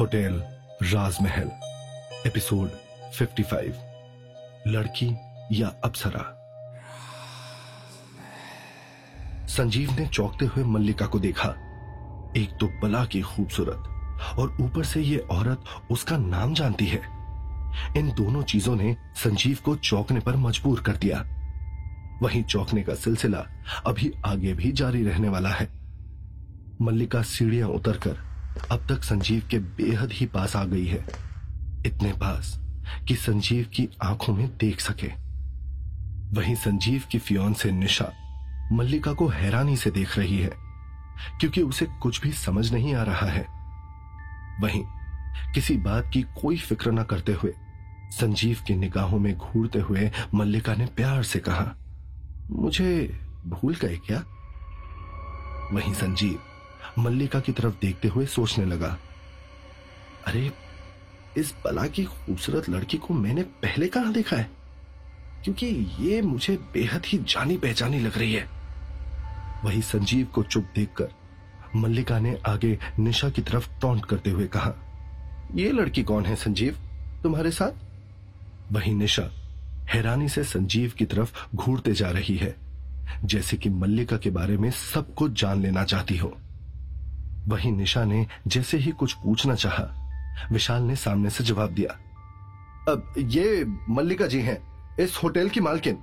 Hotel राजमहल, episode 55 लड़की या अप्सरा? संजीव ने चौंकते हुए मल्लिका को देखा। एक तो बला की खूबसूरत और ऊपर से ये औरत उसका नाम जानती है। इन दोनों चीज़ों ने संजीव को चौंकने पर मजबूर कर दिया। वहीं चौंकने का सिलसिला अभी आगे भी जारी रहने वाला है। मल्लिका सीढ़ियाँ उतरकर अब तक संजीव के बेहद ही पास आ गई है। इतने पास कि संजीव की आँखों में देख सके। वहीं संजीव की फियोन से निशा मल्लिका को हैरानी से देख रही है, क्योंकि उसे कुछ भी समझ नहीं आ रहा है। वहीं किसी बात की कोई फ़िक्र न करते हुए, संजीव की निगाहों में घूरते हुए मल्लिका ने प्यार से कहा, मुझे भूल गए क्या? वहीं संजीव मल्लिका की तरफ़ देखते हुए सोचने लगा। अरे, इस बला की खूबसूरत लड़की को मैंने पहले कहाँ देखा है? क्योंकि ये मुझे बेहद ही जानी पहचानी लग रही है। वही संजीव को चुप देखकर मल्लिका ने आगे निशा की तरफ़ टॉन्ट करते हुए कहा, ये लड़की कौन है संजीव, तुम्हारे साथ? वही निशा हैरानी से संजीव की तरफ़ घूरते जा रही है, जैसे कि मल्लिका के बारे में सब कुछ जान लेना चाहती हो। वही निशा ने जैसे ही कुछ पूछना चाहा, विशाल ने सामने से जवाब दिया। अब ये मल्लिका जी हैं, इस होटल की मालकिन।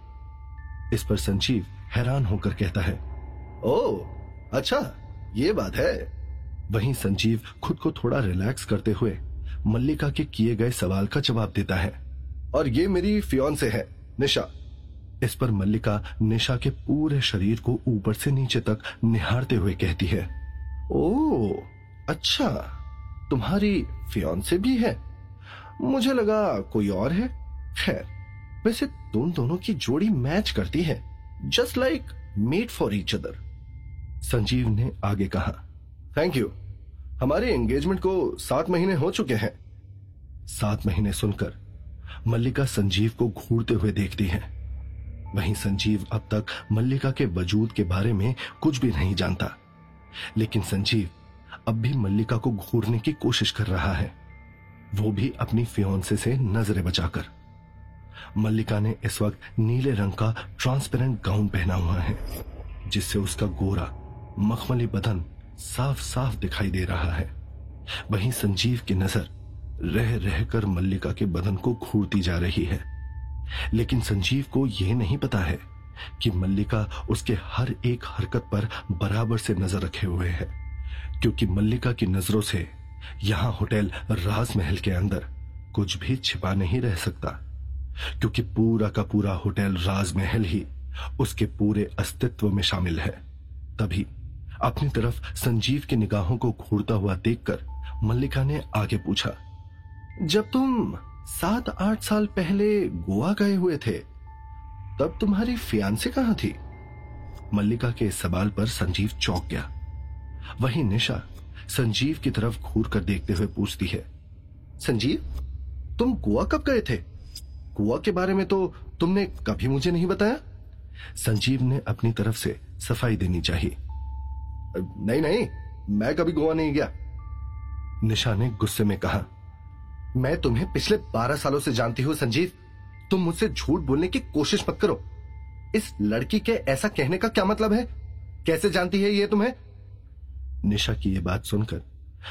इस पर संजीव हैरान होकर कहता है, ओ अच्छा ये बात है। वहीं संजीव खुद को थोड़ा रिलैक्स करते हुए मल्लिका के किए गए सवाल का जवाब देता है, और ये मेरी फियोन से है, निशा। इस पर मल्लिका निशा के पूरे शरीर को ऊपर से नीचे तक निहारते हुए कहती है ओ अच्छा तुम्हारी फियोन से भी है? मुझे लगा कोई और है। खैर, वैसे तुम दोनों की जोड़ी मैच करती है just like made for each other Sanjeev ने आगे कहा थैंक यू हमारे एंगेजमेंट को सात महीने हो चुके हैं। सात महीने सुनकर मल्लिका संजीव को घूरते हुए देखती है। वहीं संजीव अब तक मल्लिका के वजूद के बारे में कुछ भी नहीं जानता। लेकिन संजीव अब भी मल्लिका को घूरने की कोशिश कर रहा है। वो भी अपनी फियोन्से से नज़रें बचाकर। मल्लिका ने इस वक्त नीले रंग का ट्रांसपेरेंट गाउन पहना हुआ है, जिससे उसका गोरा, मखमली बदन साफ़ साफ़ दिखाई दे रहा है। वहीं संजीव की नज़र रह, रहकर मल्लिका के बदन को घूरती जा रही है। लेकिन संजीव को यह नहीं पता है कि मल्लिका उसके हर एक हरकत पर बराबर से नज़र रखे हुए है, क्योंकि मल्लिका की नज़रों से यहाँ होटल राजमहल के अंदर कुछ भी छिपा नहीं रह सकता, क्योंकि पूरा का पूरा होटल राजमहल ही उसके पूरे अस्तित्व में शामिल है। तभी अपनी तरफ़ संजीव की निगाहों को घूरता हुआ देखकर मल्लिका ने आगे पूछा, जब तुम सात आठ साल पहले गोवा गए हुए थे तब तुम्हारी फियांसे कहाँ थी? मल्लिका के सवाल पर संजीव चौंक गया। वही निशा संजीव की तरफ़ घूर कर देखते हुए पूछती है, संजीव, तुम गोवा कब गए थे? गोवा के बारे में तो तुमने कभी मुझे नहीं बताया? संजीव ने अपनी तरफ़ से सफ़ाई देनी चाहिए। नहीं नहीं, मैं कभी गोवा नहीं गया। निशा ने गुस्से में कहा, मैं तुम्हें पिछले बारह सालों से जानती हूँ, संजीव। तुम मुझसे झूठ बोलने की कोशिश मत करो। इस लड़की के ऐसा कहने का क्या मतलब है? कैसे जानती है ये तुम्हें? निशा की यह बात सुनकर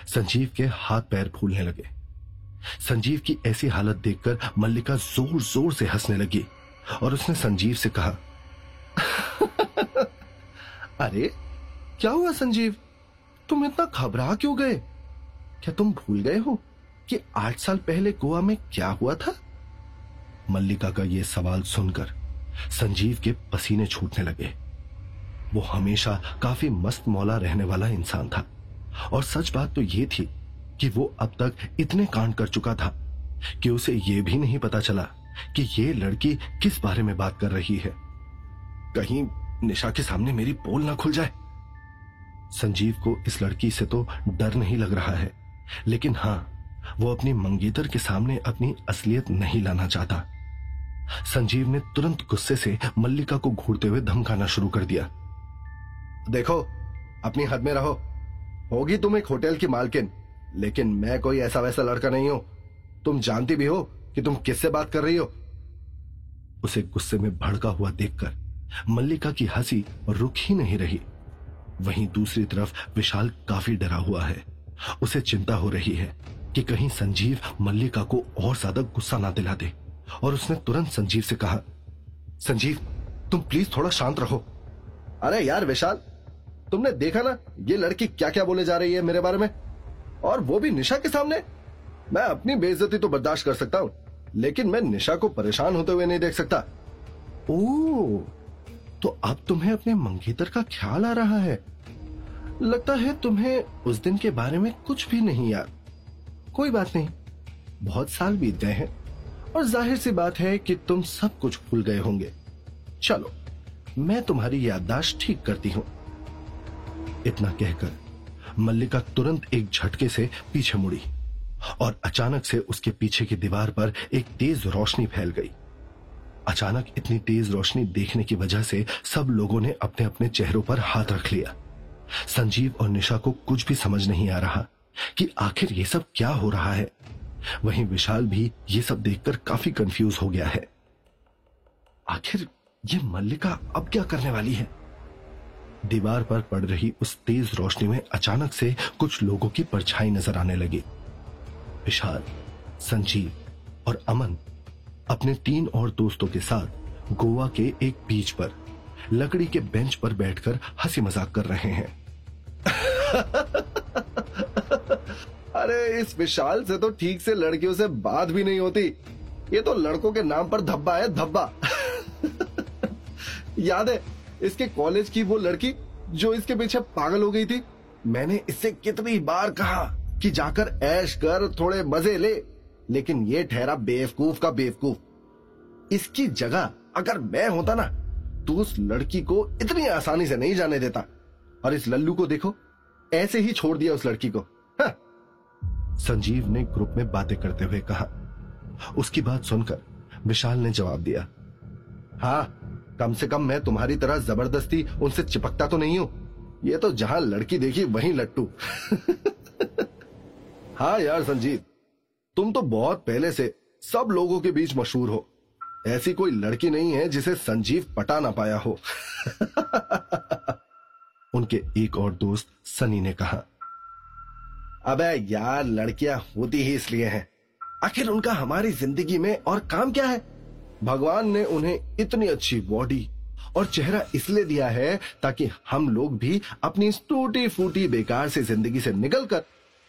संजीव के हाथ पैर फूलने लगे। संजीव की ऐसी हालत देखकर मल्लिका ज़ोर ज़ोर से हंसने लगी और उसने संजीव से कहा, अरे, क्या हुआ संजीव? तुम इतना घबरा क्यों गए? क्या तुम भूल गए हो कि आठ साल पहले गोवा में क्या हुआ था? मल्लिका का यह सवाल सुनकर संजीव के पसीने छूटने लगे। वो हमेशा काफ़ी मस्त मौला रहने वाला इंसान था। और सच बात तो यह थी कि वो अब तक इतने कांड कर चुका था कि उसे यह भी नहीं पता चला कि ये लड़की किस बारे में बात कर रही है। कहीं निशा के सामने मेरी पोल ना खुल जाए। संजीव को इस लड़की से तो डर नहीं लग रहा है, लेकिन हाँ, वो अपनी मंगेतर के सामने अपनी असलियत नहीं लाना चाहता। संजीव ने तुरंत गुस्से से मल्लिका को घूरते हुए धमकाना शुरू कर दिया। देखो, अपनी हद में रहो। होगी तुम एक होटल की मालकिन, लेकिन मैं कोई ऐसा वैसा लड़का नहीं हूँ। तुम जानती भी हो कि तुम किससे बात कर रही हो। उसे गुस्से में भड़का हुआ देखकर मल्लिका की हँसी रुक ही नहीं रही। वहीं दूसरी तरफ़ विशाल काफ़ी डरा हुआ है। उसे चिंता हो रही है कि कहीं संजीव मल्लिका को और ज़्यादा गुस्सा ना दिला दे। और उसने तुरंत संजीव से कहा संजीव तुम प्लीज़ थोड़ा शांत रहो। अरे यार विशाल तुमने देखा ना ये लड़की क्या क्या बोले जा रही है मेरे बारे में? और वो भी निशा के सामने? मैं अपनी बेइज्जती तो बर्दाश्त कर सकता हूँ लेकिन मैं निशा को परेशान होते हुए नहीं देख सकता। ओ तो अब तुम्हें अपने मंगेतर का ख्याल आ रहा है? लगता है तुम्हें उस दिन के बारे में कुछ भी नहीं याद कोई बात नहीं बहुत साल बीत गए हैं। और ज़ाहिर सी बात है कि तुम सब कुछ भूल गए होंगे। चलो, मैं तुम्हारी याददाश्त ठीक करती हूँ। इतना कहकर मल्लिका तुरंत एक झटके से पीछे मुड़ी और अचानक से उसके पीछे की दीवार पर एक तेज रोशनी फैल गई। अचानक इतनी तेज रोशनी देखने की वजह से सब लोगों ने अपने अपने चेहरों पर हाथ रख लिया। संजीव और निशा को कुछ भी समझ नहीं आ रहा कि आखिर यह सब क्या हो रहा है। वहीं विशाल भी ये सब देखकर काफ़ी कंफ्यूज हो गया है। आखिर ये मल्लिका अब क्या करने वाली है? दीवार पर पड़ रही उस तेज रोशनी में अचानक से कुछ लोगों की परछाई नज़र आने लगी। विशाल, संजीव और अमन अपने तीन और दोस्तों के साथ गोवा के एक बीच पर, लकड़ी के बेंच पर बैठकर हँसी मज़ाक कर रहे हैं। अरे, इस विशाल से तो ठीक से लड़कियों से बात भी नहीं होती। ये तो लड़कों के नाम पर धब्बा है, धब्बा। याद है, इसके कॉलेज की वो लड़की जो इसके पीछे पागल हो गई थी? मैंने इससे कितनी बार कहा कि जाकर ऐश कर, थोड़े मज़े ले। लेकिन ये ठहरा बेवकूफ़ का बेवकूफ़। इसकी जगह अगर मैं होता ना तो उस लड़की को इतनी आसानी से नहीं जाने देता। और इस लल्लू को देखो, ऐसे ही छोड़ दिया उस लड़की को। संजीव ने ग्रुप में बातें करते हुए कहा। उसकी बात सुनकर विशाल ने जवाब दिया हाँ कम से कम मैं तुम्हारी तरह ज़बरदस्ती उनसे चिपकता तो नहीं हूँ। ये तो जहाँ लड़की देखी वहीं लट्टू। हाँ यार संजीव, तुम तो बहुत पहले से सब लोगों के बीच मशहूर हो। ऐसी कोई लड़की नहीं है जिसे संजीव पटा ना पाया हो। उनके एक और दोस्त सनी ने कहा अबे यार, लड़कियाँ होती ही इसलिए हैं। आखिर उनका हमारी ज़िंदगी में और काम क्या है? भगवान ने उन्हें इतनी अच्छी बॉडी और चेहरा इसलिए दिया है ताकि हम लोग भी अपनी टूटी फूटी बेकार से ज़िंदगी से निकलकर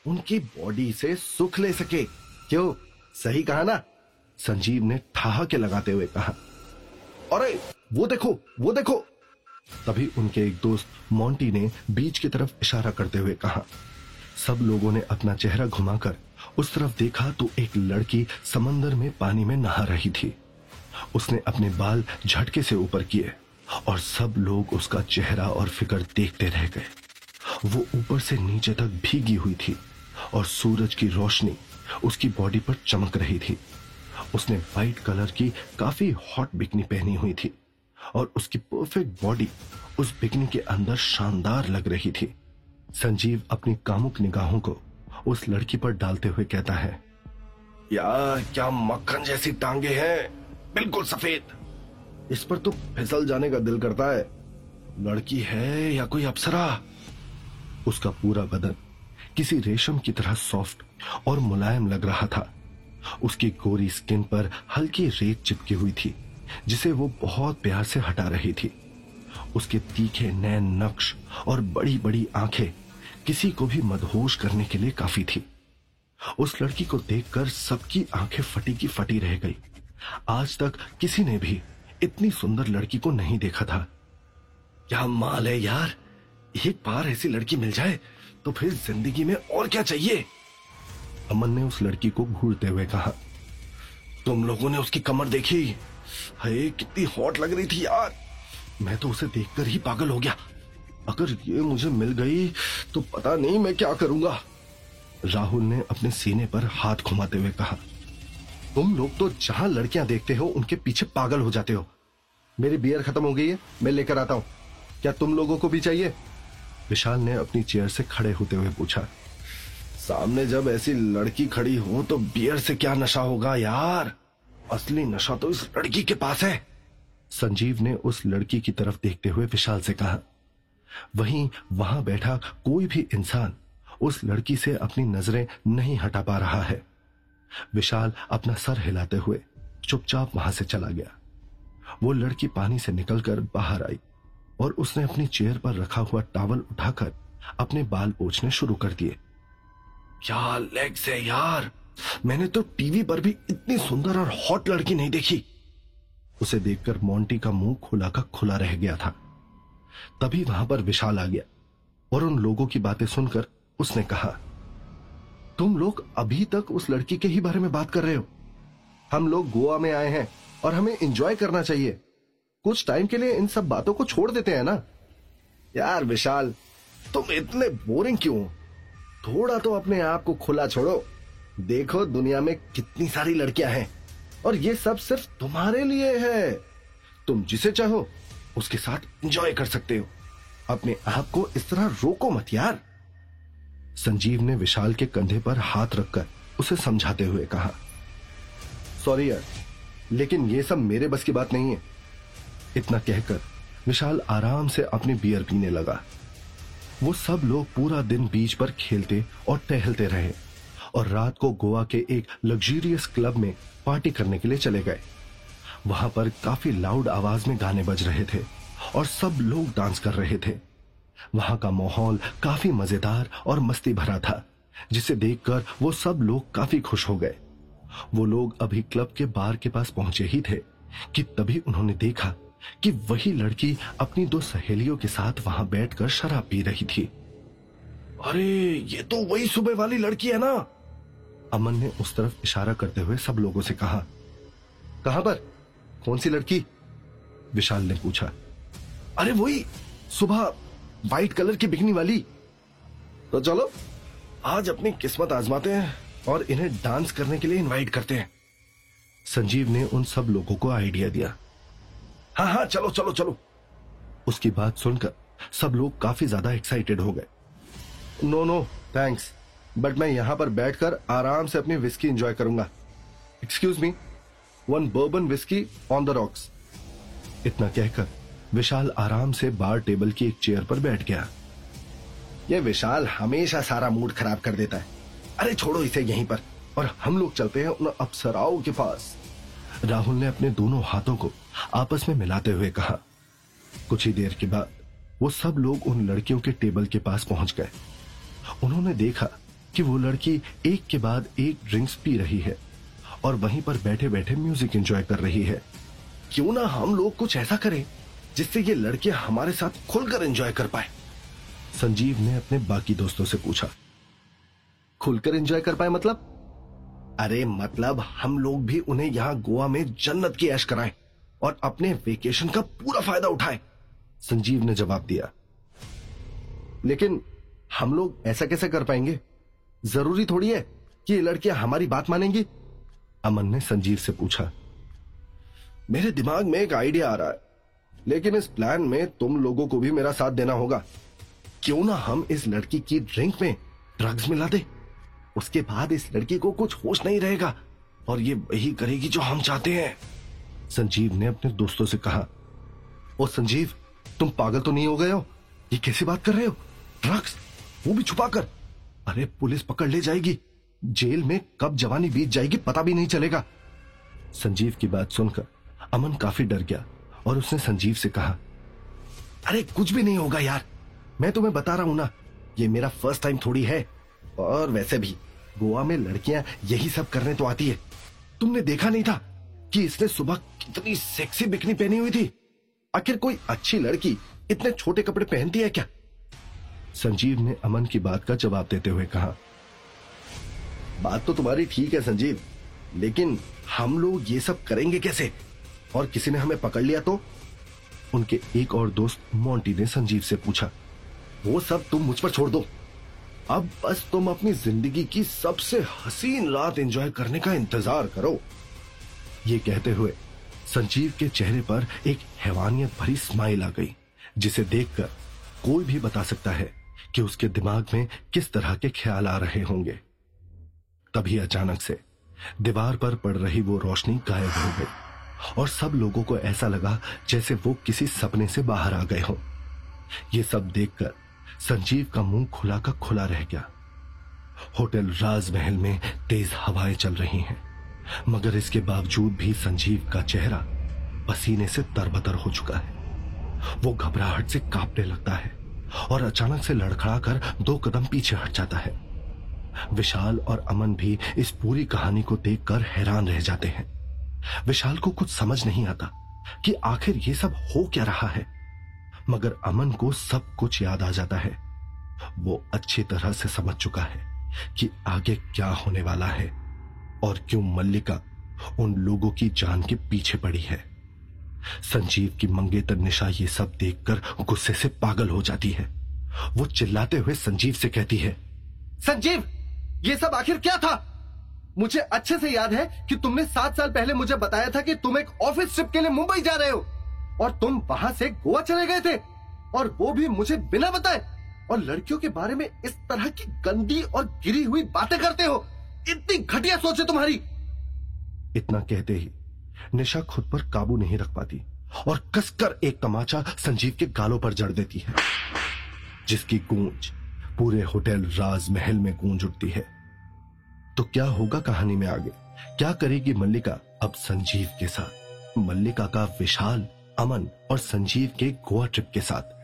उनकी बॉडी से सुख ले सके। क्यों? सही कहा ना? संजीव ने ठहाके लगाते हुए कहा। अरे, वो देखो वो देखो। तभी उनके एक दोस्त मोंटी ने बीच की तरफ़ इशारा करते हुए कहा। सब लोगों ने अपना चेहरा घुमाकर उस तरफ़ देखा तो एक लड़की समंदर में पानी में नहा रही थी। उसने अपने बाल झटके से ऊपर किए और सब लोग उसका चेहरा और फिगर देखते रह गए। वो ऊपर से नीचे तक भीगी हुई थी और सूरज की रोशनी उसकी बॉडी पर चमक रही थी। उसने व्हाइट कलर की काफ़ी हॉट बिकनी पहनी हुई थी और उसकी परफेक्ट बॉडी उस बिकनी के अंदर शानदार लग रही थी। संजीव अपनी कामुक निगाहों को उस लड़की पर डालते हुए कहता है यार क्या मक्खन जैसी टांगे हैं? बिल्कुल सफ़ेद। इस पर तो फिसल जाने का दिल करता है। लड़की है या कोई अप्सरा? उसका पूरा बदन किसी रेशम की तरह सॉफ्ट और मुलायम लग रहा था। उसकी गोरी स्किन पर हल्की रेत चिपकी हुई थी, जिसे वो बहुत प्यार से हटा रही थी। उसके तीखे, नैन, नक्श और बड़ी बड़ी आँखें किसी को भी मदहोश करने के लिए काफ़ी थी। उस लड़की को देखकर सबकी आँखें फटी की फटी रह गई। आज तक किसी ने भी इतनी सुंदर लड़की को नहीं देखा था। क्या माल है यार? एक बार ऐसी लड़की मिल जाए तो फिर ज़िंदगी में और क्या चाहिए? अमन ने उस लड़की को घूरते हुए कहा। तुम लोगों ने उसकी कमर देखी? है कितनी हॉट लग रही थी यार। मैं तो उसे देखकर ही पागल हो गया। अगर ये मुझे मिल गई तो पता नहीं मैं क्या करूँगा। राहुल ने अपने सीने पर हाथ घुमाते हुए कहा, तुम लोग तो जहाँ लड़कियाँ देखते हो, उनके पीछे पागल हो जाते हो। मेरी बियर खत्म हो गई है, मैं लेकर आता हूँ। क्या तुम लोगों को भी चाहिए? विशाल ने अपनी चेयर से खड़े होते हुए पूछा, सामने जब ऐसी लड़की खड़ी हो तो बियर से क्या नशा होगा यार? असली नशा तो इस लड़की के पास है। संजीव ने उस लड़की की तरफ़ देखते हुए विशाल से कहा, वहीं वहाँ बैठा कोई भी इंसान उस लड़की से अपनी नज़रें नहीं हटा पा रहा है। विशाल अपना सर हिलाते हुए चुपचाप वहाँ से चला गया। वो लड़की पानी से निकलकर बाहर आई और उसने अपनी चेयर पर रखा हुआ टावल उठाकर अपने बाल पोछने शुरू कर दिए। क्या लेग्स है यार? मैंने तो टीवी पर भी इतनी सुंदर और हॉट लड़की नहीं देखी। उसे देखकर मोंटी का मुँह खुला का खुला रह गया था। तभी वहाँ पर विशाल आ गया और उन लोगों की बातें सुनकर उसने कहा, तुम लोग अभी तक उस लड़की के ही बारे में बात कर रहे हो। हम लोग गोवा में आए हैं और हमें एंजॉय करना चाहिए। कुछ टाइम के लिए इन सब बातों को छोड़ देते हैं ना? यार विशाल, तुम इतने बोरिंग क्यों थोड़ा तो अपने आप को खुला छोड़ो। देखो दुनिया में कितनी सारी लड़कियाँ हैं। और ये सब सिर्फ़ तुम्हारे लिए है। तुम जिसे चाहो, उसके साथ एंजॉय कर सकते हो। अपने आप को इस तरह रोको मत यार। संजीव ने विशाल के कंधे पर हाथ रखकर उसे समझाते हुए कहा सॉरी यार, लेकिन ये सब मेरे बस की बात नहीं है। इतना कहकर विशाल आराम से अपनी बियर पीने लगा। वो सब लोग पूरा दिन बीच पर खेलते और टहलते रहे। और रात को गोवा के एक लग्जूरियस क्लब में पार्टी करने के लिए चले गए। वहाँ पर काफ़ी लाउड आवाज़ में गाने बज रहे थे और सब लोग डांस कर रहे थे। वहाँ का माहौल काफ़ी मज़ेदार और मस्ती भरा था, जिसे देखकर वो सब लोग काफ़ी खुश हो गए। वो लोग अभी क्लब के बार के पास पहुँचे ही थे कि तभी उन्होंने देखा कि वही लड़की अपनी दो सहेलियों के साथ वहाँ बैठकर शराब पी रही थी। अरे, ये तो वही सुबह वाली लड़की है ना? अमन ने उस तरफ़ इशारा करते हुए सब लोगों से कहा, कहाँ पर कौन सी लड़की? विशाल ने पूछा। अरे वही, सुबह व्हाइट कलर की बिकनी वाली। तो चलो, आज अपनी किस्मत आजमाते हैं और इन्हें डांस करने के लिए इनवाइट करते हैं। संजीव ने उन सब लोगों को आइडिया दिया। हाँ हाँ चलो चलो चलो। उसकी बात सुनकर सब लोग काफ़ी ज़्यादा एक्साइटेड हो गए। नो नो थैंक्स बट मैं यहाँ पर बैठकर आराम से अपनी विस्की एंजॉय करूँगा। Excuse me one bourbon whisky on the rocks इतना कहकर विशाल आराम से बार टेबल की एक चेयर पर बैठ गया। ये विशाल हमेशा सारा मूड खराब कर देता है। अरे छोड़ो इसे यहीं पर। और हम लोग चलते हैं उन अप्सराओं के पास। राहुल ने अपने दोनों हाथों को आपस में मिलाते हुए कहा। कुछ ही देर के बाद वो सब लोग उन लड़कियों के टेबल के पास पहुँच गए। उन्होंने देखा कि वो लड़की एक के बाद एक ड्रिंक्स पी रही है और वहीं पर बैठे बैठे म्यूज़िक एंजॉय कर रही है। क्यों ना हम लोग कुछ ऐसा करें जिससे ये लड़के हमारे साथ खुलकर एंजॉय कर पाए? संजीव ने अपने बाकी दोस्तों से पूछा। खुलकर एंजॉय कर पाए मतलब? अरे मतलब हम लोग भी उन्हें यहाँ गोवा में जन्नत की ऐश कराएँ और अपने वेकेशन का पूरा फ़ायदा उठाएँ। संजीव ने जवाब दिया। लेकिन हम लोग ऐसा कैसे कर पाएँगे? ज़रूरी थोड़ी है कि ये लड़कियाँ हमारी बात मानेंगी? अमन ने संजीव से पूछा। मेरे दिमाग में एक आइडिया आ रहा है, लेकिन इस प्लान में तुम लोगों को भी मेरा साथ देना होगा। क्यों ना हम इस लड़की की ड्रिंक में ड्रग्स मिला दे? उसके बाद इस लड़की को कुछ होश नहीं रहेगा, और ये वही करेगी जो हम चाहते हैं। संजीव ने अपने दोस्तों से कहा, ओ संजीव, तुम पागल तो नहीं हो गए हो? ये कैसी बात कर रहे हो? ड्रग्स वो भी छुपाकर अरे पुलिस पकड़ ले जाएगी। जेल में कब जवानी बीत जाएगी पता भी नहीं चलेगा। संजीव की बात सुनकर अमन काफ़ी डर गया और उसने संजीव से कहा, अरे कुछ भी नहीं होगा यार। मैं तुम्हें बता रहा हूँ ना, ये मेरा फ़र्स्ट टाइम थोड़ी है। और वैसे भी, गोवा में लड़कियाँ यही सब करने तो आती है। तुमने देखा नहीं था कि इसने सुबह कितनी सेक्सी बिकनी पहनी हुई थी? आखिर कोई अच्छी लड़की इतने छोटे कपड़े पहनती है क्या? संजीव ने अमन की बात का जवाब देते हुए कहा, बात तो तुम्हारी ठीक है संजीव, लेकिन हम लोग ये सब करेंगे कैसे? और किसी ने हमें पकड़ लिया तो? उनके एक और दोस्त मोंटी ने संजीव से पूछा, वो सब तुम मुझ पर छोड़ दो। अब बस तुम अपनी ज़िंदगी की सबसे हसीन रात एंजॉय करने का इंतज़ार करो। ये कहते हुए संजीव के चेहरे पर एक हैवानियत भरी स्माइल आ गई, जिसे देखकर कोई भी बता सकता है कि उसके दिमाग में किस तरह के ख्याल आ रहे होंगे। तभी अचानक से दीवार पर पड़ रही वो रोशनी गायब हो गई और सब लोगों को ऐसा लगा जैसे वो किसी सपने से बाहर आ गए हों। ये सब देखकर संजीव का मुँह खुला का खुला रह गया। होटल राजमहल में तेज हवाएँ चल रही हैं, मगर इसके बावजूद भी संजीव का चेहरा पसीने से तरबतर हो चुका है। वो घबराहट से कांपने लगता है। और अचानक से लड़खड़ा कर दो कदम पीछे हट जाता है। विशाल और अमन भी इस पूरी कहानी को देखकर हैरान रह जाते हैं। विशाल को कुछ समझ नहीं आता कि आखिर ये सब हो क्या रहा है। मगर अमन को सब कुछ याद आ जाता है। वो अच्छी तरह से समझ चुका है कि आगे क्या होने वाला है और क्यों मल्लिका उन लोगों की जान के पीछे पड़ी है। संजीव की मंगेतर निशा ये सब देखकर गुस्से से पागल हो जाती है। वो चिल्लाते हुए संजीव से कहती है, संजीव, ये सब आखिर क्या था? मुझे अच्छे से याद है कि तुमने सात साल पहले मुझे बताया था कि तुम एक ऑफ़िस ट्रिप के लिए मुंबई जा रहे हो और तुम वहाँ से गोवा चले गए थे और वो भी मुझे बिना बताए। और लड़कियों के बारे में इस तरह की गंदी और गिरी हुई बातें करते हो। इतनी घटिया सोच है तुम्हारी। इतना कहते ही निशा खुद पर काबू नहीं रख पाती और कसकर एक तमाचा संजीव के गालों पर जड़ देती है, जिसकी गूंज पूरे होटल राजमहल में गूंज उठती है। तो क्या होगा कहानी में आगे? क्या करेगी मल्लिका अब संजीव के साथ? मल्लिका का विशाल, अमन और संजीव के गोवा ट्रिप के साथ।